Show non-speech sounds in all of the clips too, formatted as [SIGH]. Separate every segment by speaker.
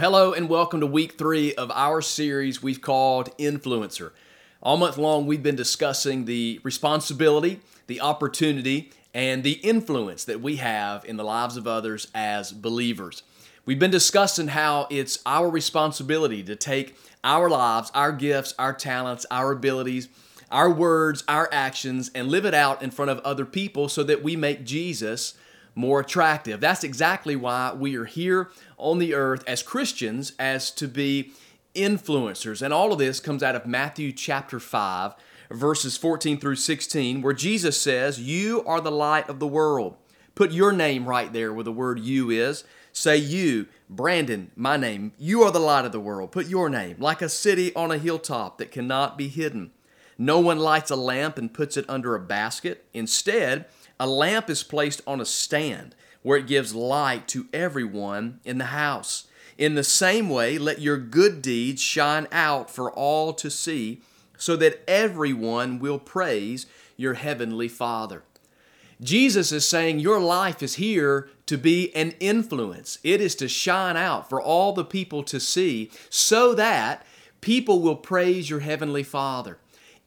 Speaker 1: Hello and welcome to week three of our series we've called Influencer. All month long, we've been discussing the responsibility, the opportunity, and the influence that we have in the lives of others as believers. We've been discussing how it's our responsibility to take our lives, our gifts, our talents, our abilities, our words, our actions, and live it out in front of other people so that we make Jesus more attractive. That's exactly why we are here on the earth as Christians as to be influencers. And all of this comes out of Matthew chapter 5, verses 14 through 16, where Jesus says, You are the light of the world. Put your name right there where the word you is. Say you, Brandon, my name. You are the light of the world. Put your name, like a city on a hilltop that cannot be hidden. No one lights a lamp and puts it under a basket. Instead, a lamp is placed on a stand where it gives light to everyone in the house. In the same way, let your good deeds shine out for all to see, so that everyone will praise your heavenly Father. Jesus is saying your life is here to be an influence. It is to shine out for all the people to see so that people will praise your heavenly Father.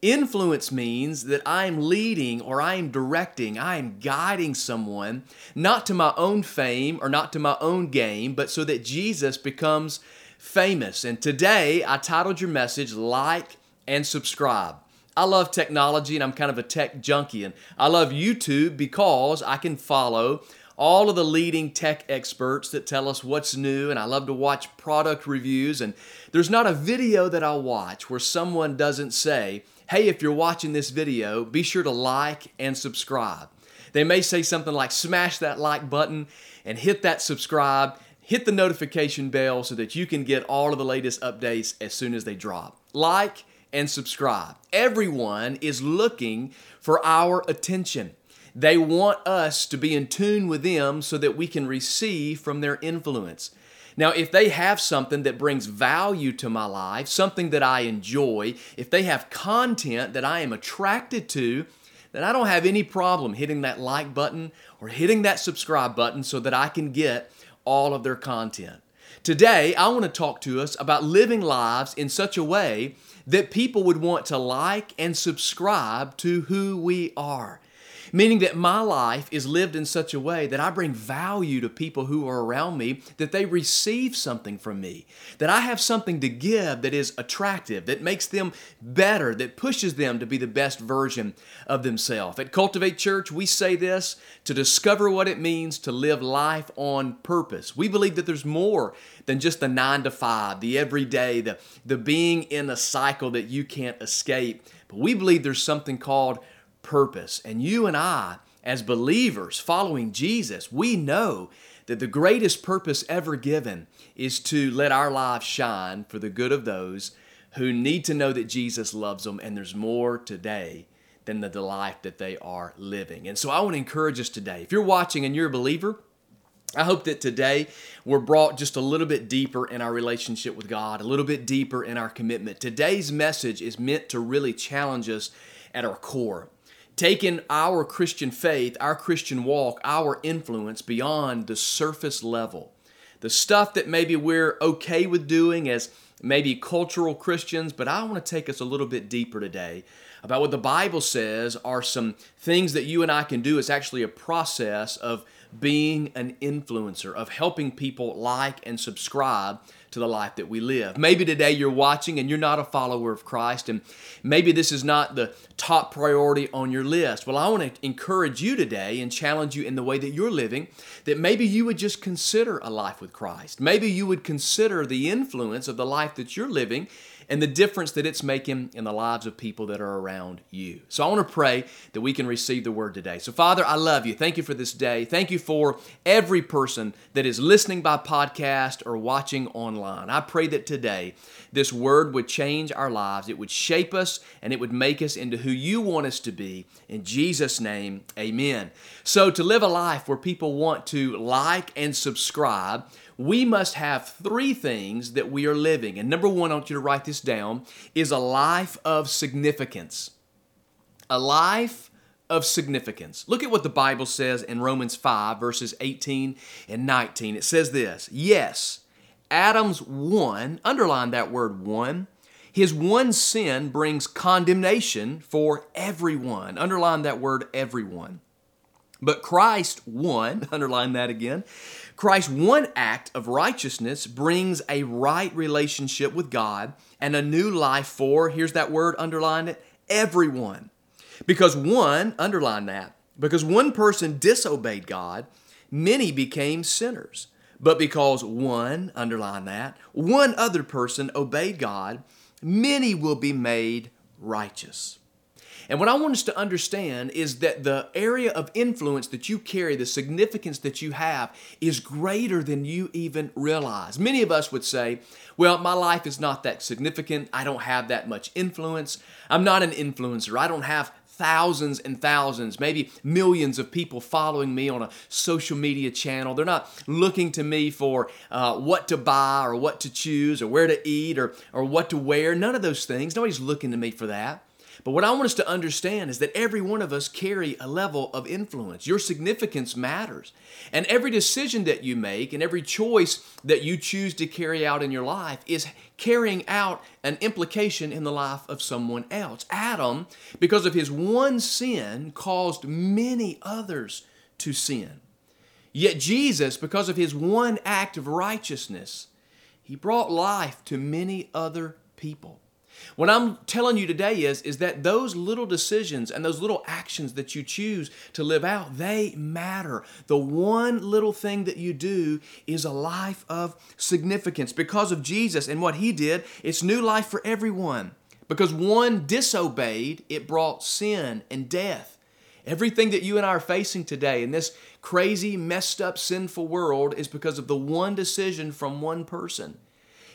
Speaker 1: Influence means that I'm leading or I'm directing, I'm guiding someone, not to my own fame or not to my own game, but so that Jesus becomes famous. And today I titled your message, Like and Subscribe. I love technology and I'm kind of a tech junkie. And I love YouTube because I can follow all of the leading tech experts that tell us what's new, and I love to watch product reviews. And there's not a video that I watch where someone doesn't say, hey, if you're watching this video, be sure to like and subscribe. They may say something like, smash that like button and hit that subscribe, hit the notification bell so that you can get all of the latest updates as soon as they drop. Like and subscribe. Everyone is looking for our attention. They want us to be in tune with them so that we can receive from their influence. Now, if they have something that brings value to my life, something that I enjoy, if they have content that I am attracted to, then I don't have any problem hitting that like button or hitting that subscribe button so that I can get all of their content. Today, I want to talk to us about living lives in such a way that people would want to like and subscribe to who we are meaning that my life is lived in such a way that I bring value to people who are around me, that they receive something from me, that I have something to give that is attractive, that makes them better, that pushes them to be the best version of themselves. At Cultivate Church, we say this to discover what it means to live life on purpose. We believe that there's more than just the nine to five, the everyday, the, the being in a cycle that you can't escape. But we believe there's something called purpose. And you and I, as believers following Jesus, we know that the greatest purpose ever given is to let our lives shine for the good of those who need to know that Jesus loves them and there's more today than the life that they are living. And so I want to encourage us today. If you're watching and you're a believer, I hope that today we're brought just a little bit deeper in our relationship with God, a little bit deeper in our commitment. Today's message is meant to really challenge us at our core taken our Christian faith, our Christian walk, our influence beyond the surface level. The stuff that maybe we're okay with doing as maybe cultural Christians, but I want to take us a little bit deeper today about what the Bible says are some things that you and I can do. It's actually a process of being an influencer, of helping people like and subscribe to the life that we live. Maybe today you're watching and you're not a follower of Christ, and maybe this is not the top priority on your list. Well, I want to encourage you today and challenge you in the way that you're living that maybe you would just consider a life with Christ. Maybe you would consider the influence of the life that you're living and the difference that it's making in the lives of people that are around you. So I want to pray that we can receive the word today. So, Father, I love you. Thank you for this day. Thank you for every person that is listening by podcast or watching online. I pray that today this word would change our lives, it would shape us, and it would make us into who you want us to be. In Jesus' name, amen. So, to live a life where people want to like and subscribe, we must have three things that we are living. And number one, I want you to write this down, is a life of significance. A life of significance. Look at what the Bible says in Romans 5, verses 18 and 19. It says this Yes, Adam's one, underline that word one, his one sin brings condemnation for everyone. Underline that word everyone. But Christ one, [LAUGHS] underline that again. Christ's one act of righteousness brings a right relationship with God and a new life for, here's that word, underline it, everyone. Because one, underline that, because one person disobeyed God, many became sinners. But because one, underline that, one other person obeyed God, many will be made righteous. And what I want us to understand is that the area of influence that you carry, the significance that you have, is greater than you even realize. Many of us would say, Well, my life is not that significant. I don't have that much influence. I'm not an influencer. I don't have thousands and thousands, maybe millions of people following me on a social media channel. They're not looking to me for uh, what to buy or what to choose or where to eat or, or what to wear. None of those things. Nobody's looking to me for that. But what I want us to understand is that every one of us carry a level of influence. Your significance matters. And every decision that you make and every choice that you choose to carry out in your life is carrying out an implication in the life of someone else. Adam, because of his one sin, caused many others to sin. Yet Jesus, because of his one act of righteousness, he brought life to many other people. What I'm telling you today is, is that those little decisions and those little actions that you choose to live out, they matter. The one little thing that you do is a life of significance. Because of Jesus and what he did, it's new life for everyone. Because one disobeyed, it brought sin and death. Everything that you and I are facing today in this crazy, messed up, sinful world is because of the one decision from one person.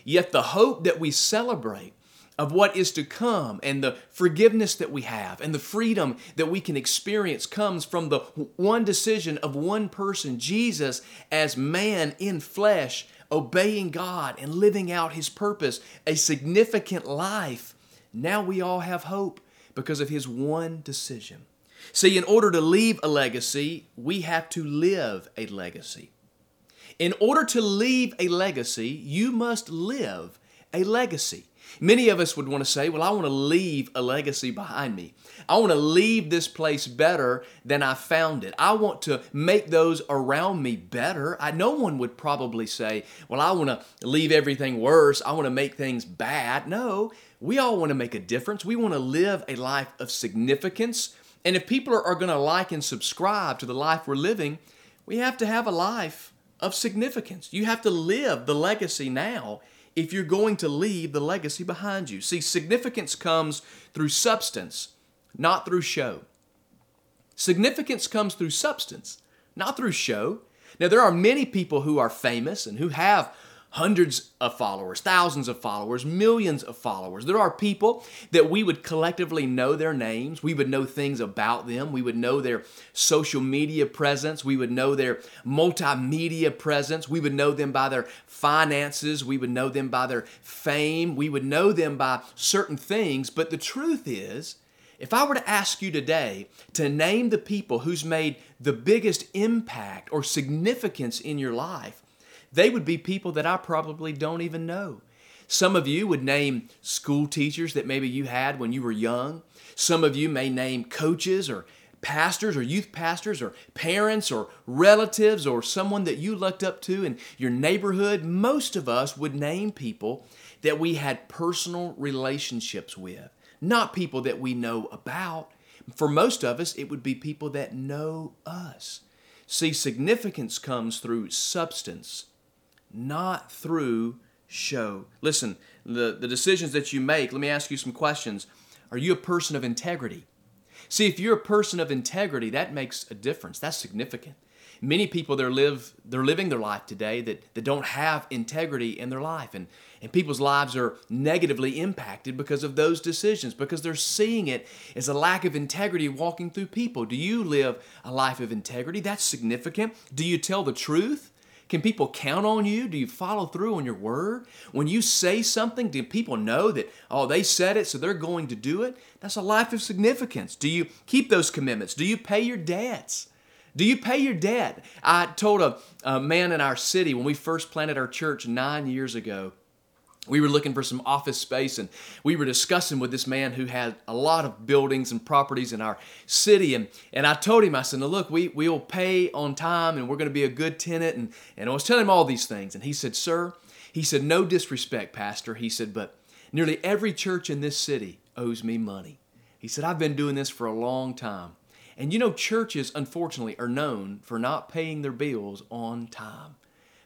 Speaker 1: Yet the hope that we celebrate of what is to come and the forgiveness that we have and the freedom that we can experience comes from the one decision of one person, Jesus, as man in flesh, obeying God and living out his purpose, a significant life. Now we all have hope because of his one decision. See, in order to leave a legacy, we have to live a legacy. In order to leave a legacy, you must live a legacy. Many of us would want to say, Well, I want to leave a legacy behind me. I want to leave this place better than I found it. I want to make those around me better. I, no one would probably say, Well, I want to leave everything worse. I want to make things bad. No, we all want to make a difference. We want to live a life of significance. And if people are, are going to like and subscribe to the life we're living, we have to have a life of significance. You have to live the legacy now if you're going to leave the legacy behind you. See, significance comes through substance, not through show. Significance comes through substance, not through show. Now, there are many people who are famous and who have hundreds of followers, thousands of followers, millions of followers. There are people that we would collectively know their names. We would know things about them. We would know their social media presence. We would know their multimedia presence. We would know them by their finances. We would know them by their fame. We would know them by certain things. But the truth is, if I were to ask you today to name the people who's made the biggest impact or significance in your life, they would be people that I probably don't even know. Some of you would name school teachers that maybe you had when you were young. Some of you may name coaches or pastors or youth pastors or parents or relatives or someone that you looked up to in your neighborhood. Most of us would name people that we had personal relationships with, not people that we know about. For most of us, it would be people that know us. See, significance comes through substance not through show. Listen, the, the decisions that you make, let me ask you some questions. Are you a person of integrity? See, if you're a person of integrity, that makes a difference. That's significant. Many people they're live they're living their life today that, that don't have integrity in their life. And, and people's lives are negatively impacted because of those decisions, because they're seeing it as a lack of integrity walking through people. Do you live a life of integrity? That's significant. Do you tell the truth? Can people count on you? Do you follow through on your word? When you say something, do people know that, oh, they said it, so they're going to do it? That's a life of significance. Do you keep those commitments? Do you pay your debts? Do you pay your debt? I told a, a man in our city when we first planted our church nine years ago, we were looking for some office space and we were discussing with this man who had a lot of buildings and properties in our city. And, and i told him i said look we, we'll pay on time and we're going to be a good tenant and, and i was telling him all these things. And he said sir he said no disrespect pastor. He said but nearly every church in this city owes me money. He said i've been doing this for a long time. And you know, churches, unfortunately, are known for not paying their bills on time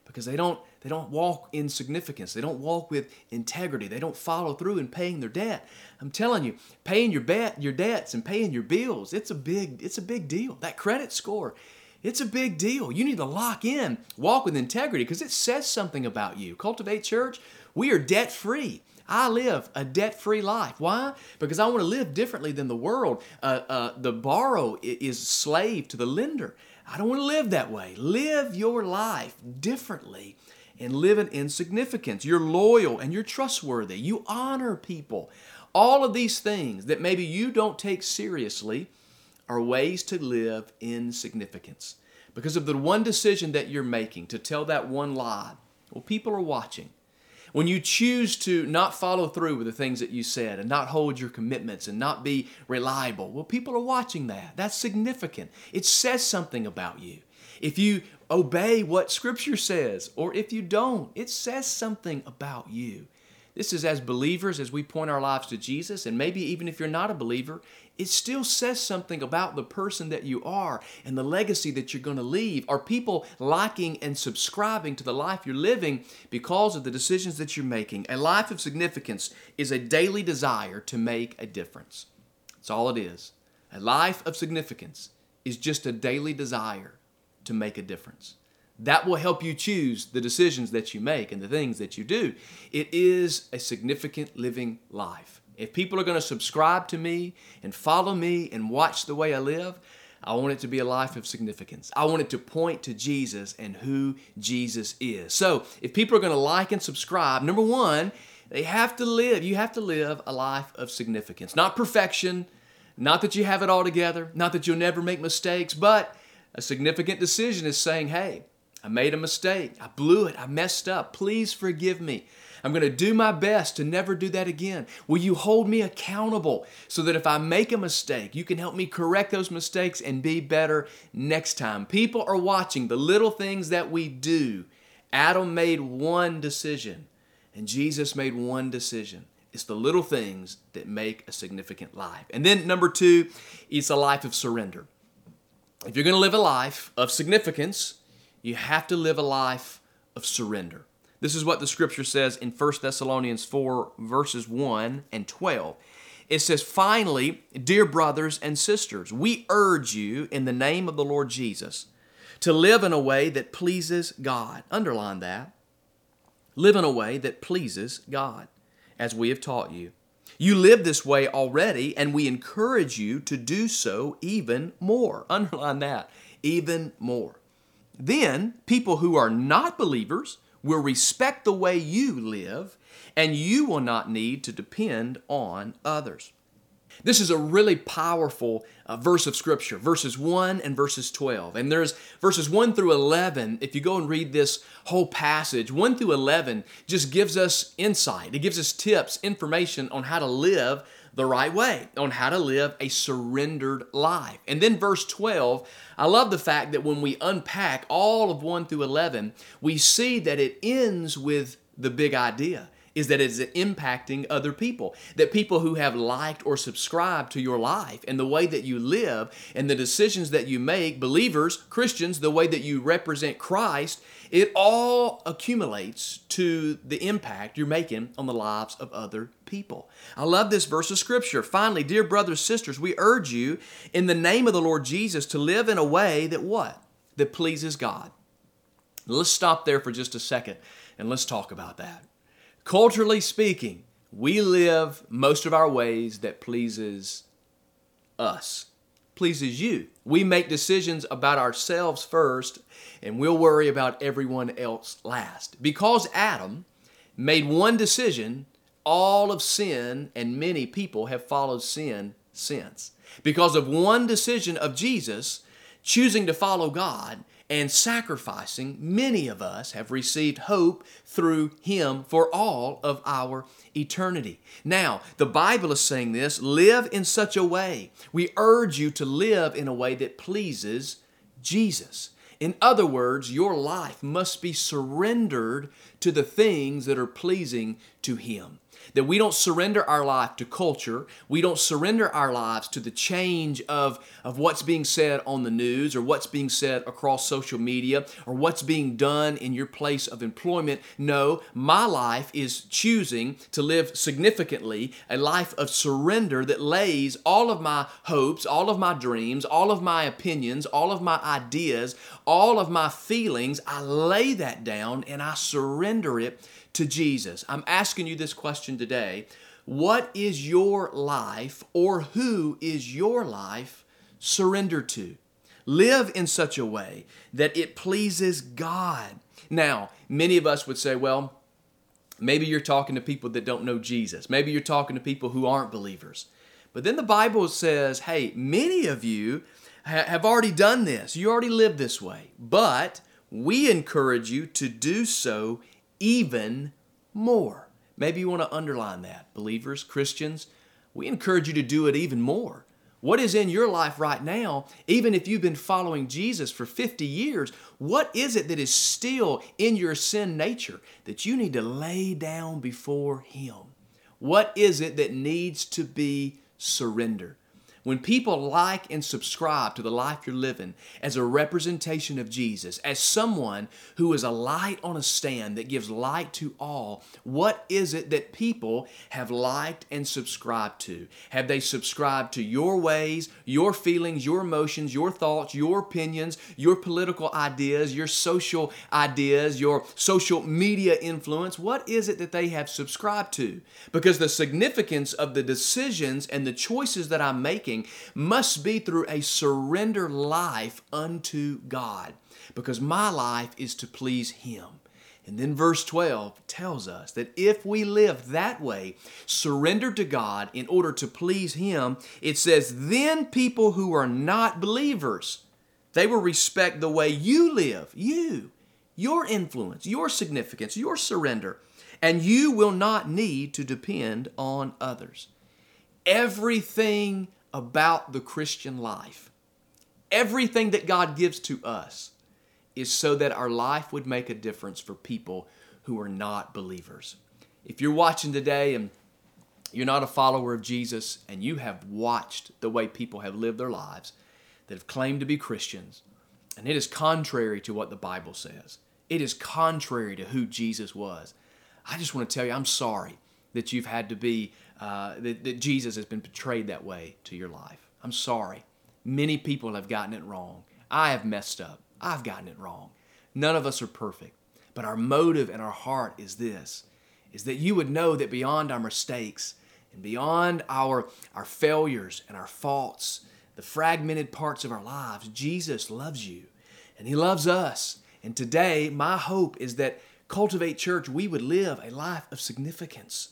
Speaker 1: because they don't they don't walk in significance. They don't walk with integrity. They don't follow through in paying their debt. I'm telling you, paying your bet your debts and paying your bills, it's a big it's a big deal. That credit score, it's a big deal. You need to lock in, walk with integrity because it says something about you. Cultivate Church, we are debt free. I live a debt free life. Why? Because I want to live differently than the world. Uh, uh, the borrow is slave to the lender. I don't want to live that way. Live your life differently and live in significance. You're loyal and you're trustworthy. You honor people. All of these things that maybe you don't take seriously are ways to live in significance. Because of the one decision that you're making to tell that one lie, well, people are watching. When you choose to not follow through with the things that you said and not hold your commitments and not be reliable, well, people are watching that. That's significant. It says something about you. If you obey what Scripture says, or if you don't, it says something about you. This is as believers, as we point our lives to Jesus, and maybe even if you're not a believer, it still says something about the person that you are and the legacy that you're going to leave. Are people liking and subscribing to the life you're living because of the decisions that you're making? A life of significance is a daily desire to make a difference. That's all it is. A life of significance is just a daily desire to make a difference. That will help you choose the decisions that you make and the things that you do. It is a significant living life. If people are going to subscribe to me and follow me and watch the way I live, I want it to be a life of significance. I want it to point to Jesus and who Jesus is. So, if people are going to like and subscribe, number one, they have to live, you have to live a life of significance. Not perfection, not that you have it all together, not that you'll never make mistakes, but a significant decision is saying, hey, I made a mistake. I blew it. I messed up. Please forgive me. I'm going to do my best to never do that again. Will you hold me accountable so that if I make a mistake, you can help me correct those mistakes and be better next time? People are watching the little things that we do. Adam made one decision, and Jesus made one decision. It's the little things that make a significant life. And then, number two, it's a life of surrender. If you're going to live a life of significance, you have to live a life of surrender. This is what the scripture says in 1 Thessalonians 4, verses 1 and 12. It says, Finally, dear brothers and sisters, we urge you in the name of the Lord Jesus to live in a way that pleases God. Underline that. Live in a way that pleases God, as we have taught you. You live this way already, and we encourage you to do so even more. [LAUGHS] Underline that, even more. Then, people who are not believers will respect the way you live, and you will not need to depend on others. This is a really powerful uh, verse of Scripture, verses 1 and verses 12. And there's verses 1 through 11. If you go and read this whole passage, 1 through 11 just gives us insight, it gives us tips, information on how to live the right way, on how to live a surrendered life. And then verse 12, I love the fact that when we unpack all of 1 through 11, we see that it ends with the big idea is that it's impacting other people. That people who have liked or subscribed to your life and the way that you live and the decisions that you make, believers, Christians, the way that you represent Christ, it all accumulates to the impact you're making on the lives of other people. I love this verse of scripture. Finally, dear brothers, sisters, we urge you in the name of the Lord Jesus to live in a way that what? That pleases God. Let's stop there for just a second and let's talk about that. Culturally speaking, we live most of our ways that pleases us, pleases you. We make decisions about ourselves first, and we'll worry about everyone else last. Because Adam made one decision, all of sin and many people have followed sin since. Because of one decision of Jesus, choosing to follow God and sacrificing, many of us have received hope through Him for all of our eternity. Now, the Bible is saying this live in such a way. We urge you to live in a way that pleases Jesus. In other words, your life must be surrendered to the things that are pleasing to Him. That we don't surrender our life to culture. We don't surrender our lives to the change of, of what's being said on the news or what's being said across social media or what's being done in your place of employment. No, my life is choosing to live significantly a life of surrender that lays all of my hopes, all of my dreams, all of my opinions, all of my ideas, all of my feelings. I lay that down and I surrender it to Jesus. I'm asking you this question today. What is your life or who is your life surrendered to? Live in such a way that it pleases God. Now, many of us would say, well, maybe you're talking to people that don't know Jesus. Maybe you're talking to people who aren't believers. But then the Bible says, hey, many of you have already done this. You already live this way. But we encourage you to do so even more. Maybe you want to underline that. Believers, Christians, we encourage you to do it even more. What is in your life right now, even if you've been following Jesus for 50 years, what is it that is still in your sin nature that you need to lay down before Him? What is it that needs to be surrendered? When people like and subscribe to the life you're living as a representation of Jesus, as someone who is a light on a stand that gives light to all, what is it that people have liked and subscribed to? Have they subscribed to your ways, your feelings, your emotions, your thoughts, your opinions, your political ideas, your social ideas, your social media influence? What is it that they have subscribed to? Because the significance of the decisions and the choices that I'm making must be through a surrender life unto God because my life is to please Him. And then verse 12 tells us that if we live that way, surrendered to God in order to please Him, it says, then people who are not believers, they will respect the way you live, you, your influence, your significance, your surrender, and you will not need to depend on others. Everything about the Christian life, everything that God gives to us, is so that our life would make a difference for people who are not believers. If you're watching today and you're not a follower of Jesus and you have watched the way people have lived their lives that have claimed to be Christians, and it is contrary to what the Bible says, it is contrary to who Jesus was. I just want to tell you, I'm sorry that you've had to be uh, that, that Jesus has been portrayed that way to your life. I'm sorry. Many people have gotten it wrong. I have messed up. I've gotten it wrong. None of us are perfect. But our motive and our heart is this is that you would know that beyond our mistakes and beyond our, our failures and our faults, the fragmented parts of our lives, Jesus loves you and He loves us. And today, my hope is that Cultivate Church, we would live a life of significance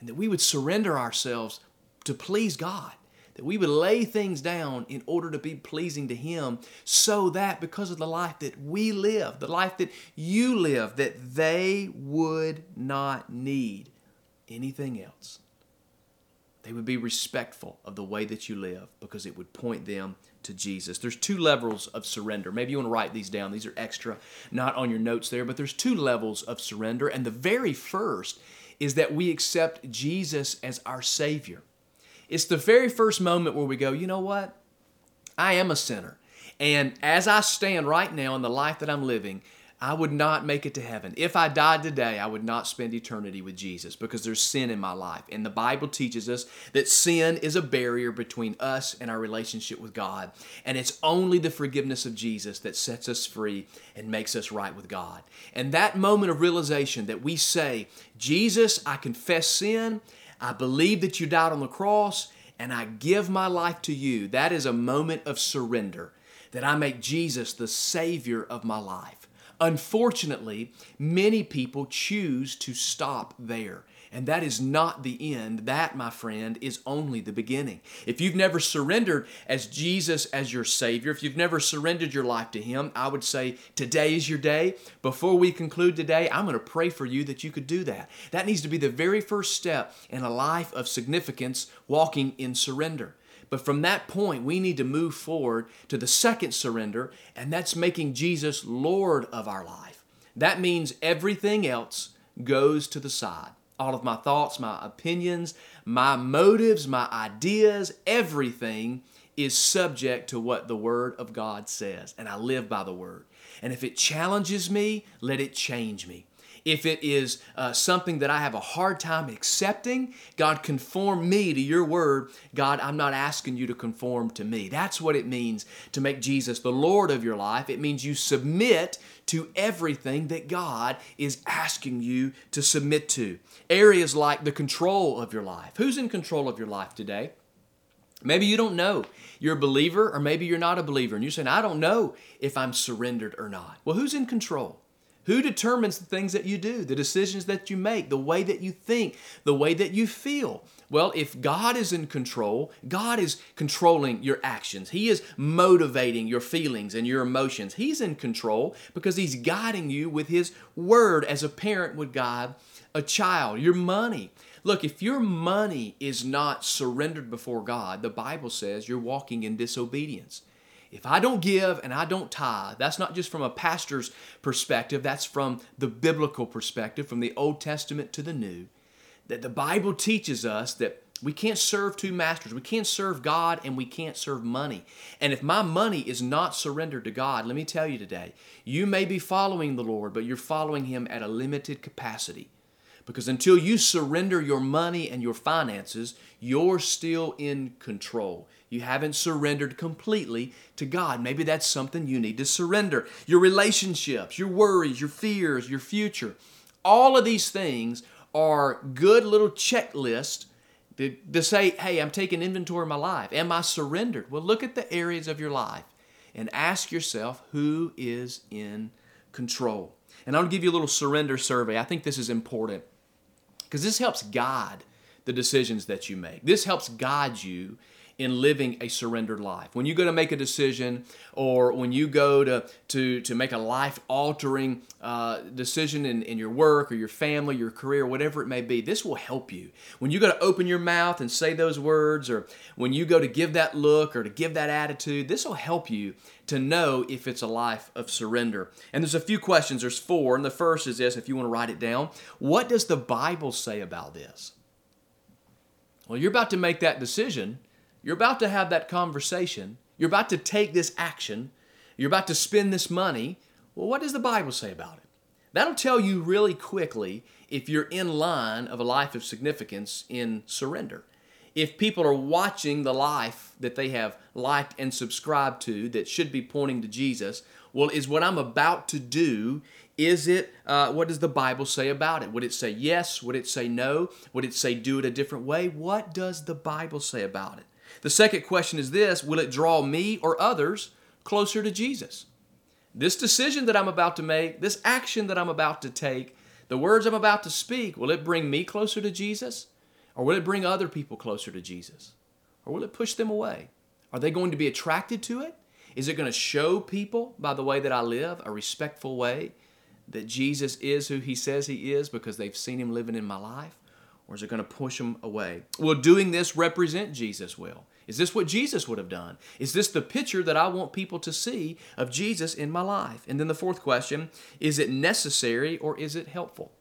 Speaker 1: and that we would surrender ourselves to please God. That we would lay things down in order to be pleasing to Him, so that because of the life that we live, the life that you live, that they would not need anything else. They would be respectful of the way that you live because it would point them to Jesus. There's two levels of surrender. Maybe you want to write these down. These are extra, not on your notes there, but there's two levels of surrender. And the very first is that we accept Jesus as our Savior. It's the very first moment where we go, you know what? I am a sinner. And as I stand right now in the life that I'm living, I would not make it to heaven. If I died today, I would not spend eternity with Jesus because there's sin in my life. And the Bible teaches us that sin is a barrier between us and our relationship with God. And it's only the forgiveness of Jesus that sets us free and makes us right with God. And that moment of realization that we say, Jesus, I confess sin, I believe that you died on the cross, and I give my life to you, that is a moment of surrender, that I make Jesus the Savior of my life. Unfortunately, many people choose to stop there. And that is not the end. That, my friend, is only the beginning. If you've never surrendered as Jesus as your Savior, if you've never surrendered your life to Him, I would say today is your day. Before we conclude today, I'm going to pray for you that you could do that. That needs to be the very first step in a life of significance, walking in surrender. But from that point, we need to move forward to the second surrender, and that's making Jesus Lord of our life. That means everything else goes to the side. All of my thoughts, my opinions, my motives, my ideas, everything is subject to what the Word of God says, and I live by the Word. And if it challenges me, let it change me. If it is uh, something that I have a hard time accepting, God, conform me to your word. God, I'm not asking you to conform to me. That's what it means to make Jesus the Lord of your life. It means you submit to everything that God is asking you to submit to. Areas like the control of your life. Who's in control of your life today? Maybe you don't know. You're a believer, or maybe you're not a believer, and you're saying, I don't know if I'm surrendered or not. Well, who's in control? Who determines the things that you do, the decisions that you make, the way that you think, the way that you feel? Well, if God is in control, God is controlling your actions. He is motivating your feelings and your emotions. He's in control because He's guiding you with His word as a parent would guide a child. Your money. Look, if your money is not surrendered before God, the Bible says you're walking in disobedience. If I don't give and I don't tithe, that's not just from a pastor's perspective, that's from the biblical perspective, from the Old Testament to the New. That the Bible teaches us that we can't serve two masters. We can't serve God and we can't serve money. And if my money is not surrendered to God, let me tell you today, you may be following the Lord, but you're following Him at a limited capacity. Because until you surrender your money and your finances, you're still in control. You haven't surrendered completely to God. Maybe that's something you need to surrender. Your relationships, your worries, your fears, your future. All of these things are good little checklists to, to say, hey, I'm taking inventory of my life. Am I surrendered? Well, look at the areas of your life and ask yourself who is in control. And I'll give you a little surrender survey. I think this is important because this helps guide the decisions that you make. This helps guide you in living a surrendered life. When you go to make a decision or when you go to, to, to make a life altering uh, decision in, in your work or your family, your career, whatever it may be, this will help you. When you go to open your mouth and say those words, or when you go to give that look or to give that attitude, this will help you to know if it's a life of surrender. And there's a few questions, there's four. And the first is this if you want to write it down what does the Bible say about this? Well, you're about to make that decision you're about to have that conversation. You're about to take this action. You're about to spend this money. Well, what does the Bible say about it? That'll tell you really quickly if you're in line of a life of significance in surrender. If people are watching the life that they have liked and subscribed to that should be pointing to Jesus, well, is what I'm about to do, is it, uh, what does the Bible say about it? Would it say yes? Would it say no? Would it say do it a different way? What does the Bible say about it? The second question is this Will it draw me or others closer to Jesus? This decision that I'm about to make, this action that I'm about to take, the words I'm about to speak, will it bring me closer to Jesus? Or will it bring other people closer to Jesus? Or will it push them away? Are they going to be attracted to it? Is it going to show people by the way that I live, a respectful way, that Jesus is who he says he is because they've seen him living in my life? Or is it going to push them away? Will doing this represent Jesus well? Is this what Jesus would have done? Is this the picture that I want people to see of Jesus in my life? And then the fourth question is it necessary or is it helpful?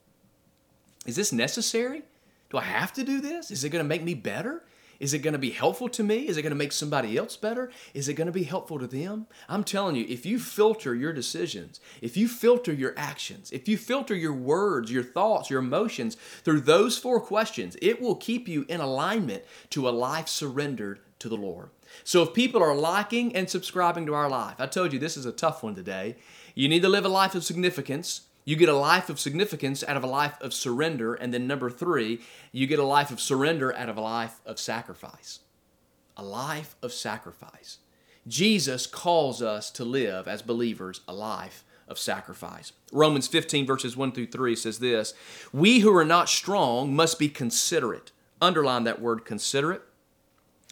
Speaker 1: Is this necessary? Do I have to do this? Is it going to make me better? Is it going to be helpful to me? Is it going to make somebody else better? Is it going to be helpful to them? I'm telling you, if you filter your decisions, if you filter your actions, if you filter your words, your thoughts, your emotions through those four questions, it will keep you in alignment to a life surrendered to the Lord. So if people are liking and subscribing to our life, I told you this is a tough one today. You need to live a life of significance. You get a life of significance out of a life of surrender. And then, number three, you get a life of surrender out of a life of sacrifice. A life of sacrifice. Jesus calls us to live as believers a life of sacrifice. Romans 15, verses 1 through 3 says this We who are not strong must be considerate. Underline that word considerate.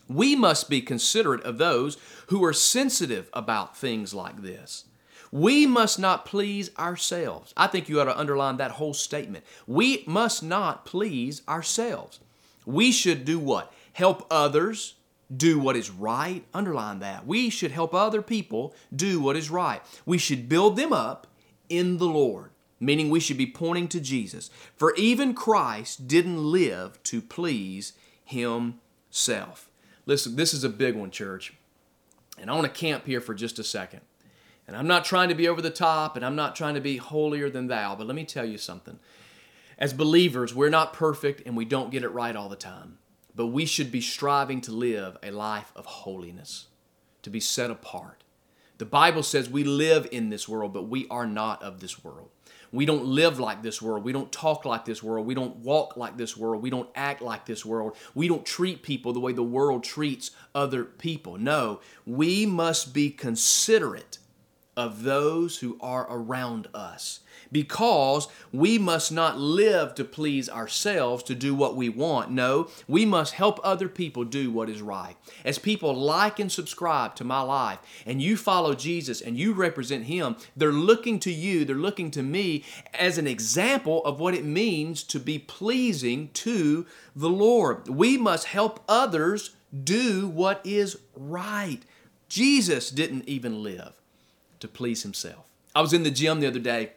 Speaker 1: We must be considerate of those who are sensitive about things like this. We must not please ourselves. I think you ought to underline that whole statement. We must not please ourselves. We should do what? Help others do what is right. Underline that. We should help other people do what is right. We should build them up in the Lord, meaning we should be pointing to Jesus. For even Christ didn't live to please himself. Listen, this is a big one, church. And I want to camp here for just a second. And I'm not trying to be over the top and I'm not trying to be holier than thou, but let me tell you something. As believers, we're not perfect and we don't get it right all the time. But we should be striving to live a life of holiness, to be set apart. The Bible says we live in this world, but we are not of this world. We don't live like this world. We don't talk like this world. We don't walk like this world. We don't act like this world. We don't treat people the way the world treats other people. No, we must be considerate of those who are around us because we must not live to please ourselves to do what we want. No, we must help other people do what is right. As people like and subscribe to my life, and you follow Jesus and you represent Him, they're looking to you, they're looking to me as an example of what it means to be pleasing to the Lord. We must help others do what is right. Jesus didn't even live to please himself. I was in the gym the other day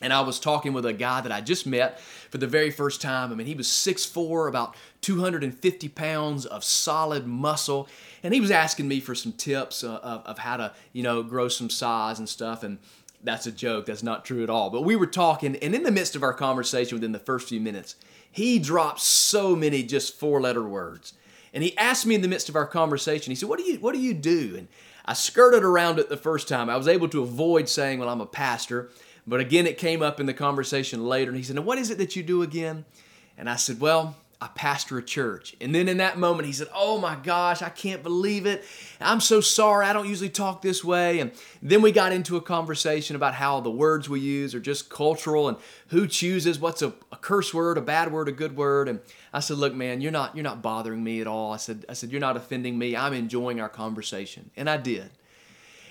Speaker 1: and I was talking with a guy that I just met for the very first time. I mean, he was 6'4, about 250 pounds of solid muscle. And he was asking me for some tips uh, of, of how to, you know, grow some size and stuff. And that's a joke. That's not true at all. But we were talking, and in the midst of our conversation within the first few minutes, he dropped so many just four letter words. And he asked me in the midst of our conversation, he said, What do you what do you do? And I skirted around it the first time. I was able to avoid saying, Well, I'm a pastor. But again, it came up in the conversation later, and he said, Now, what is it that you do again? And I said, Well, I pastor a church. And then in that moment, he said, Oh my gosh, I can't believe it. I'm so sorry. I don't usually talk this way. And then we got into a conversation about how the words we use are just cultural and who chooses what's a, a curse word, a bad word, a good word. And I said, Look, man, you're not, you're not bothering me at all. I said, I said, You're not offending me. I'm enjoying our conversation. And I did.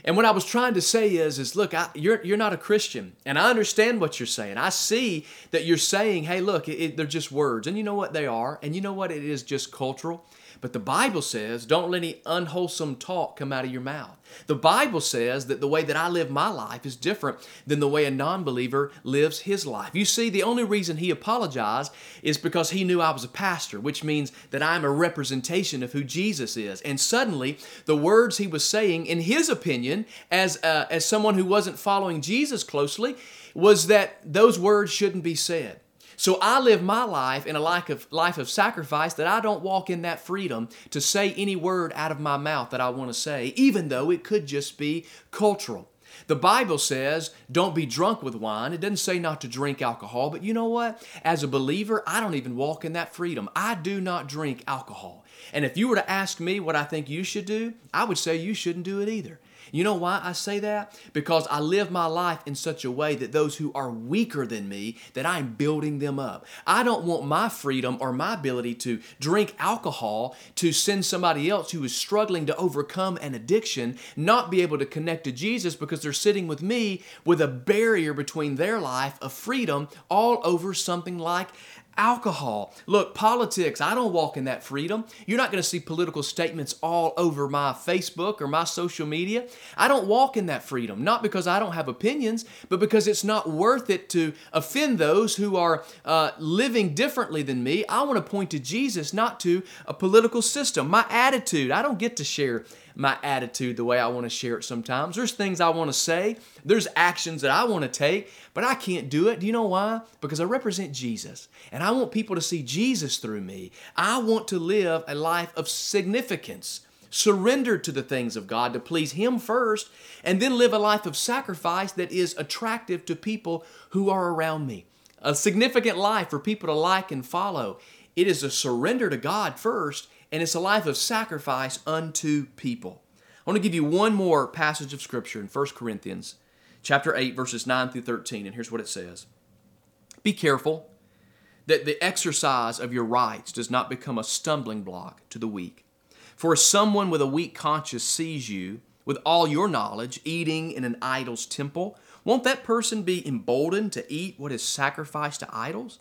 Speaker 1: And what I was trying to say is, is look, I, you're you're not a Christian, and I understand what you're saying. I see that you're saying, hey, look, it, it, they're just words, and you know what they are, and you know what it is, just cultural. But the Bible says, don't let any unwholesome talk come out of your mouth. The Bible says that the way that I live my life is different than the way a non believer lives his life. You see, the only reason he apologized is because he knew I was a pastor, which means that I'm a representation of who Jesus is. And suddenly, the words he was saying, in his opinion, as, uh, as someone who wasn't following Jesus closely, was that those words shouldn't be said. So I live my life in a life of, life of sacrifice that I don't walk in that freedom to say any word out of my mouth that I want to say, even though it could just be cultural. The Bible says, don't be drunk with wine. It doesn't say not to drink alcohol, but you know what? As a believer, I don't even walk in that freedom. I do not drink alcohol. And if you were to ask me what I think you should do, I would say you shouldn't do it either. You know why I say that? Because I live my life in such a way that those who are weaker than me, that I'm building them up. I don't want my freedom or my ability to drink alcohol to send somebody else who is struggling to overcome an addiction not be able to connect to Jesus because they're sitting with me with a barrier between their life of freedom all over something like alcohol. Look, politics, I don't walk in that freedom. You're not going to see political statements all over my Facebook or my social media. I don't walk in that freedom, not because I don't have opinions, but because it's not worth it to offend those who are uh, living differently than me. I want to point to Jesus, not to a political system. My attitude, I don't get to share my attitude the way I want to share it sometimes. There's things I want to say, there's actions that I want to take, but I can't do it. Do you know why? Because I represent Jesus and I want people to see Jesus through me. I want to live a life of significance Surrender to the things of God to please Him first, and then live a life of sacrifice that is attractive to people who are around me. A significant life for people to like and follow. It is a surrender to God first, and it's a life of sacrifice unto people. I want to give you one more passage of Scripture in 1 Corinthians chapter 8, verses 9 through 13. And here's what it says Be careful that the exercise of your rights does not become a stumbling block to the weak. For if someone with a weak conscience sees you, with all your knowledge, eating in an idol's temple, won't that person be emboldened to eat what is sacrificed to idols?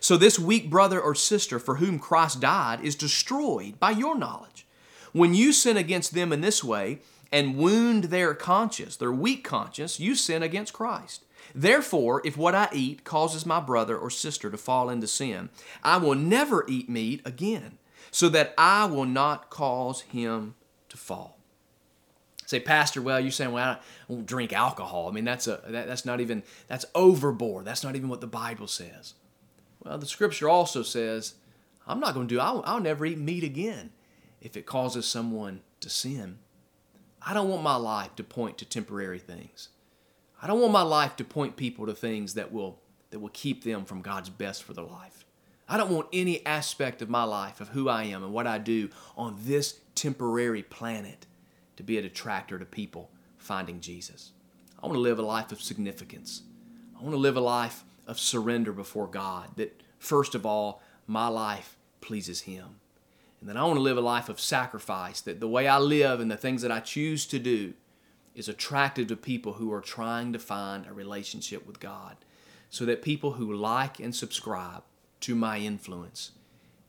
Speaker 1: So this weak brother or sister for whom Christ died is destroyed by your knowledge. When you sin against them in this way and wound their conscience, their weak conscience, you sin against Christ. Therefore, if what I eat causes my brother or sister to fall into sin, I will never eat meat again, so that I will not cause him to fall. Say, Pastor, well, you're saying, well, I won't drink alcohol. I mean, that's a that, that's not even that's overboard. That's not even what the Bible says. Well, the Scripture also says, I'm not going to do. I'll, I'll never eat meat again if it causes someone to sin. I don't want my life to point to temporary things. I don't want my life to point people to things that will that will keep them from God's best for their life. I don't want any aspect of my life, of who I am and what I do on this temporary planet to be a detractor to people finding Jesus. I want to live a life of significance. I want to live a life of surrender before God, that first of all, my life pleases Him. And then I want to live a life of sacrifice, that the way I live and the things that I choose to do is attractive to people who are trying to find a relationship with God. So that people who like and subscribe to my influence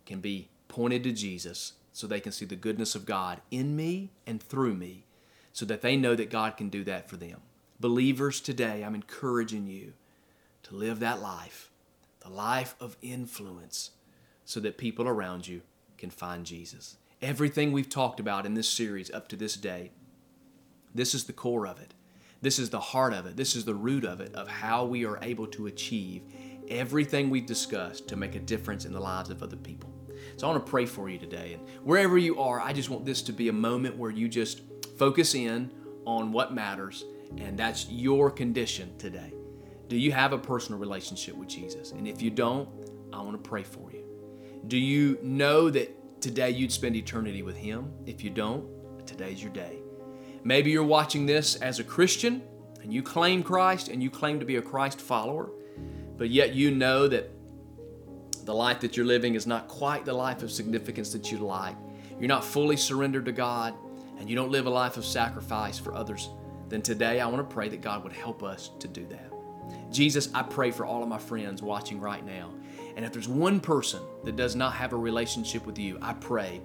Speaker 1: can be pointed to Jesus so they can see the goodness of God in me and through me so that they know that God can do that for them. Believers today, I'm encouraging you to live that life, the life of influence, so that people around you can find Jesus. Everything we've talked about in this series up to this day this is the core of it. This is the heart of it. This is the root of it, of how we are able to achieve everything we've discussed to make a difference in the lives of other people. So I want to pray for you today. And wherever you are, I just want this to be a moment where you just focus in on what matters, and that's your condition today. Do you have a personal relationship with Jesus? And if you don't, I want to pray for you. Do you know that today you'd spend eternity with Him? If you don't, today's your day. Maybe you're watching this as a Christian and you claim Christ and you claim to be a Christ follower, but yet you know that the life that you're living is not quite the life of significance that you'd like. You're not fully surrendered to God and you don't live a life of sacrifice for others. Then today I want to pray that God would help us to do that. Jesus, I pray for all of my friends watching right now. And if there's one person that does not have a relationship with you, I pray,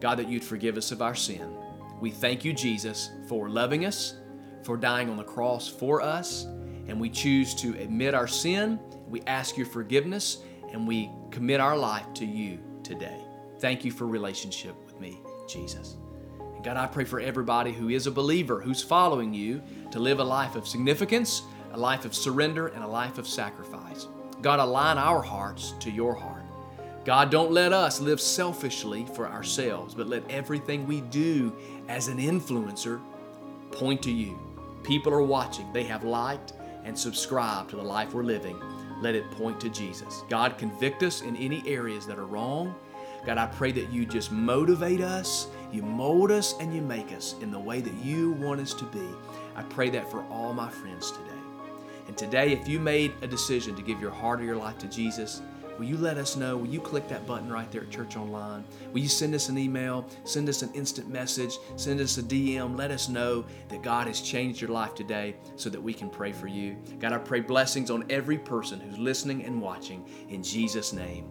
Speaker 1: God, that you'd forgive us of our sin we thank you, Jesus, for loving us, for dying on the cross for us, and we choose to admit our sin. We ask your forgiveness, and we commit our life to you today. Thank you for relationship with me, Jesus. And God, I pray for everybody who is a believer, who's following you, to live a life of significance, a life of surrender, and a life of sacrifice. God, align our hearts to your heart. God, don't let us live selfishly for ourselves, but let everything we do as an influencer point to you. People are watching, they have liked and subscribed to the life we're living. Let it point to Jesus. God, convict us in any areas that are wrong. God, I pray that you just motivate us, you mold us, and you make us in the way that you want us to be. I pray that for all my friends today. And today, if you made a decision to give your heart or your life to Jesus, will you let us know? Will you click that button right there at Church Online? Will you send us an email, send us an instant message, send us a DM? Let us know that God has changed your life today so that we can pray for you. God, I pray blessings on every person who's listening and watching. In Jesus' name,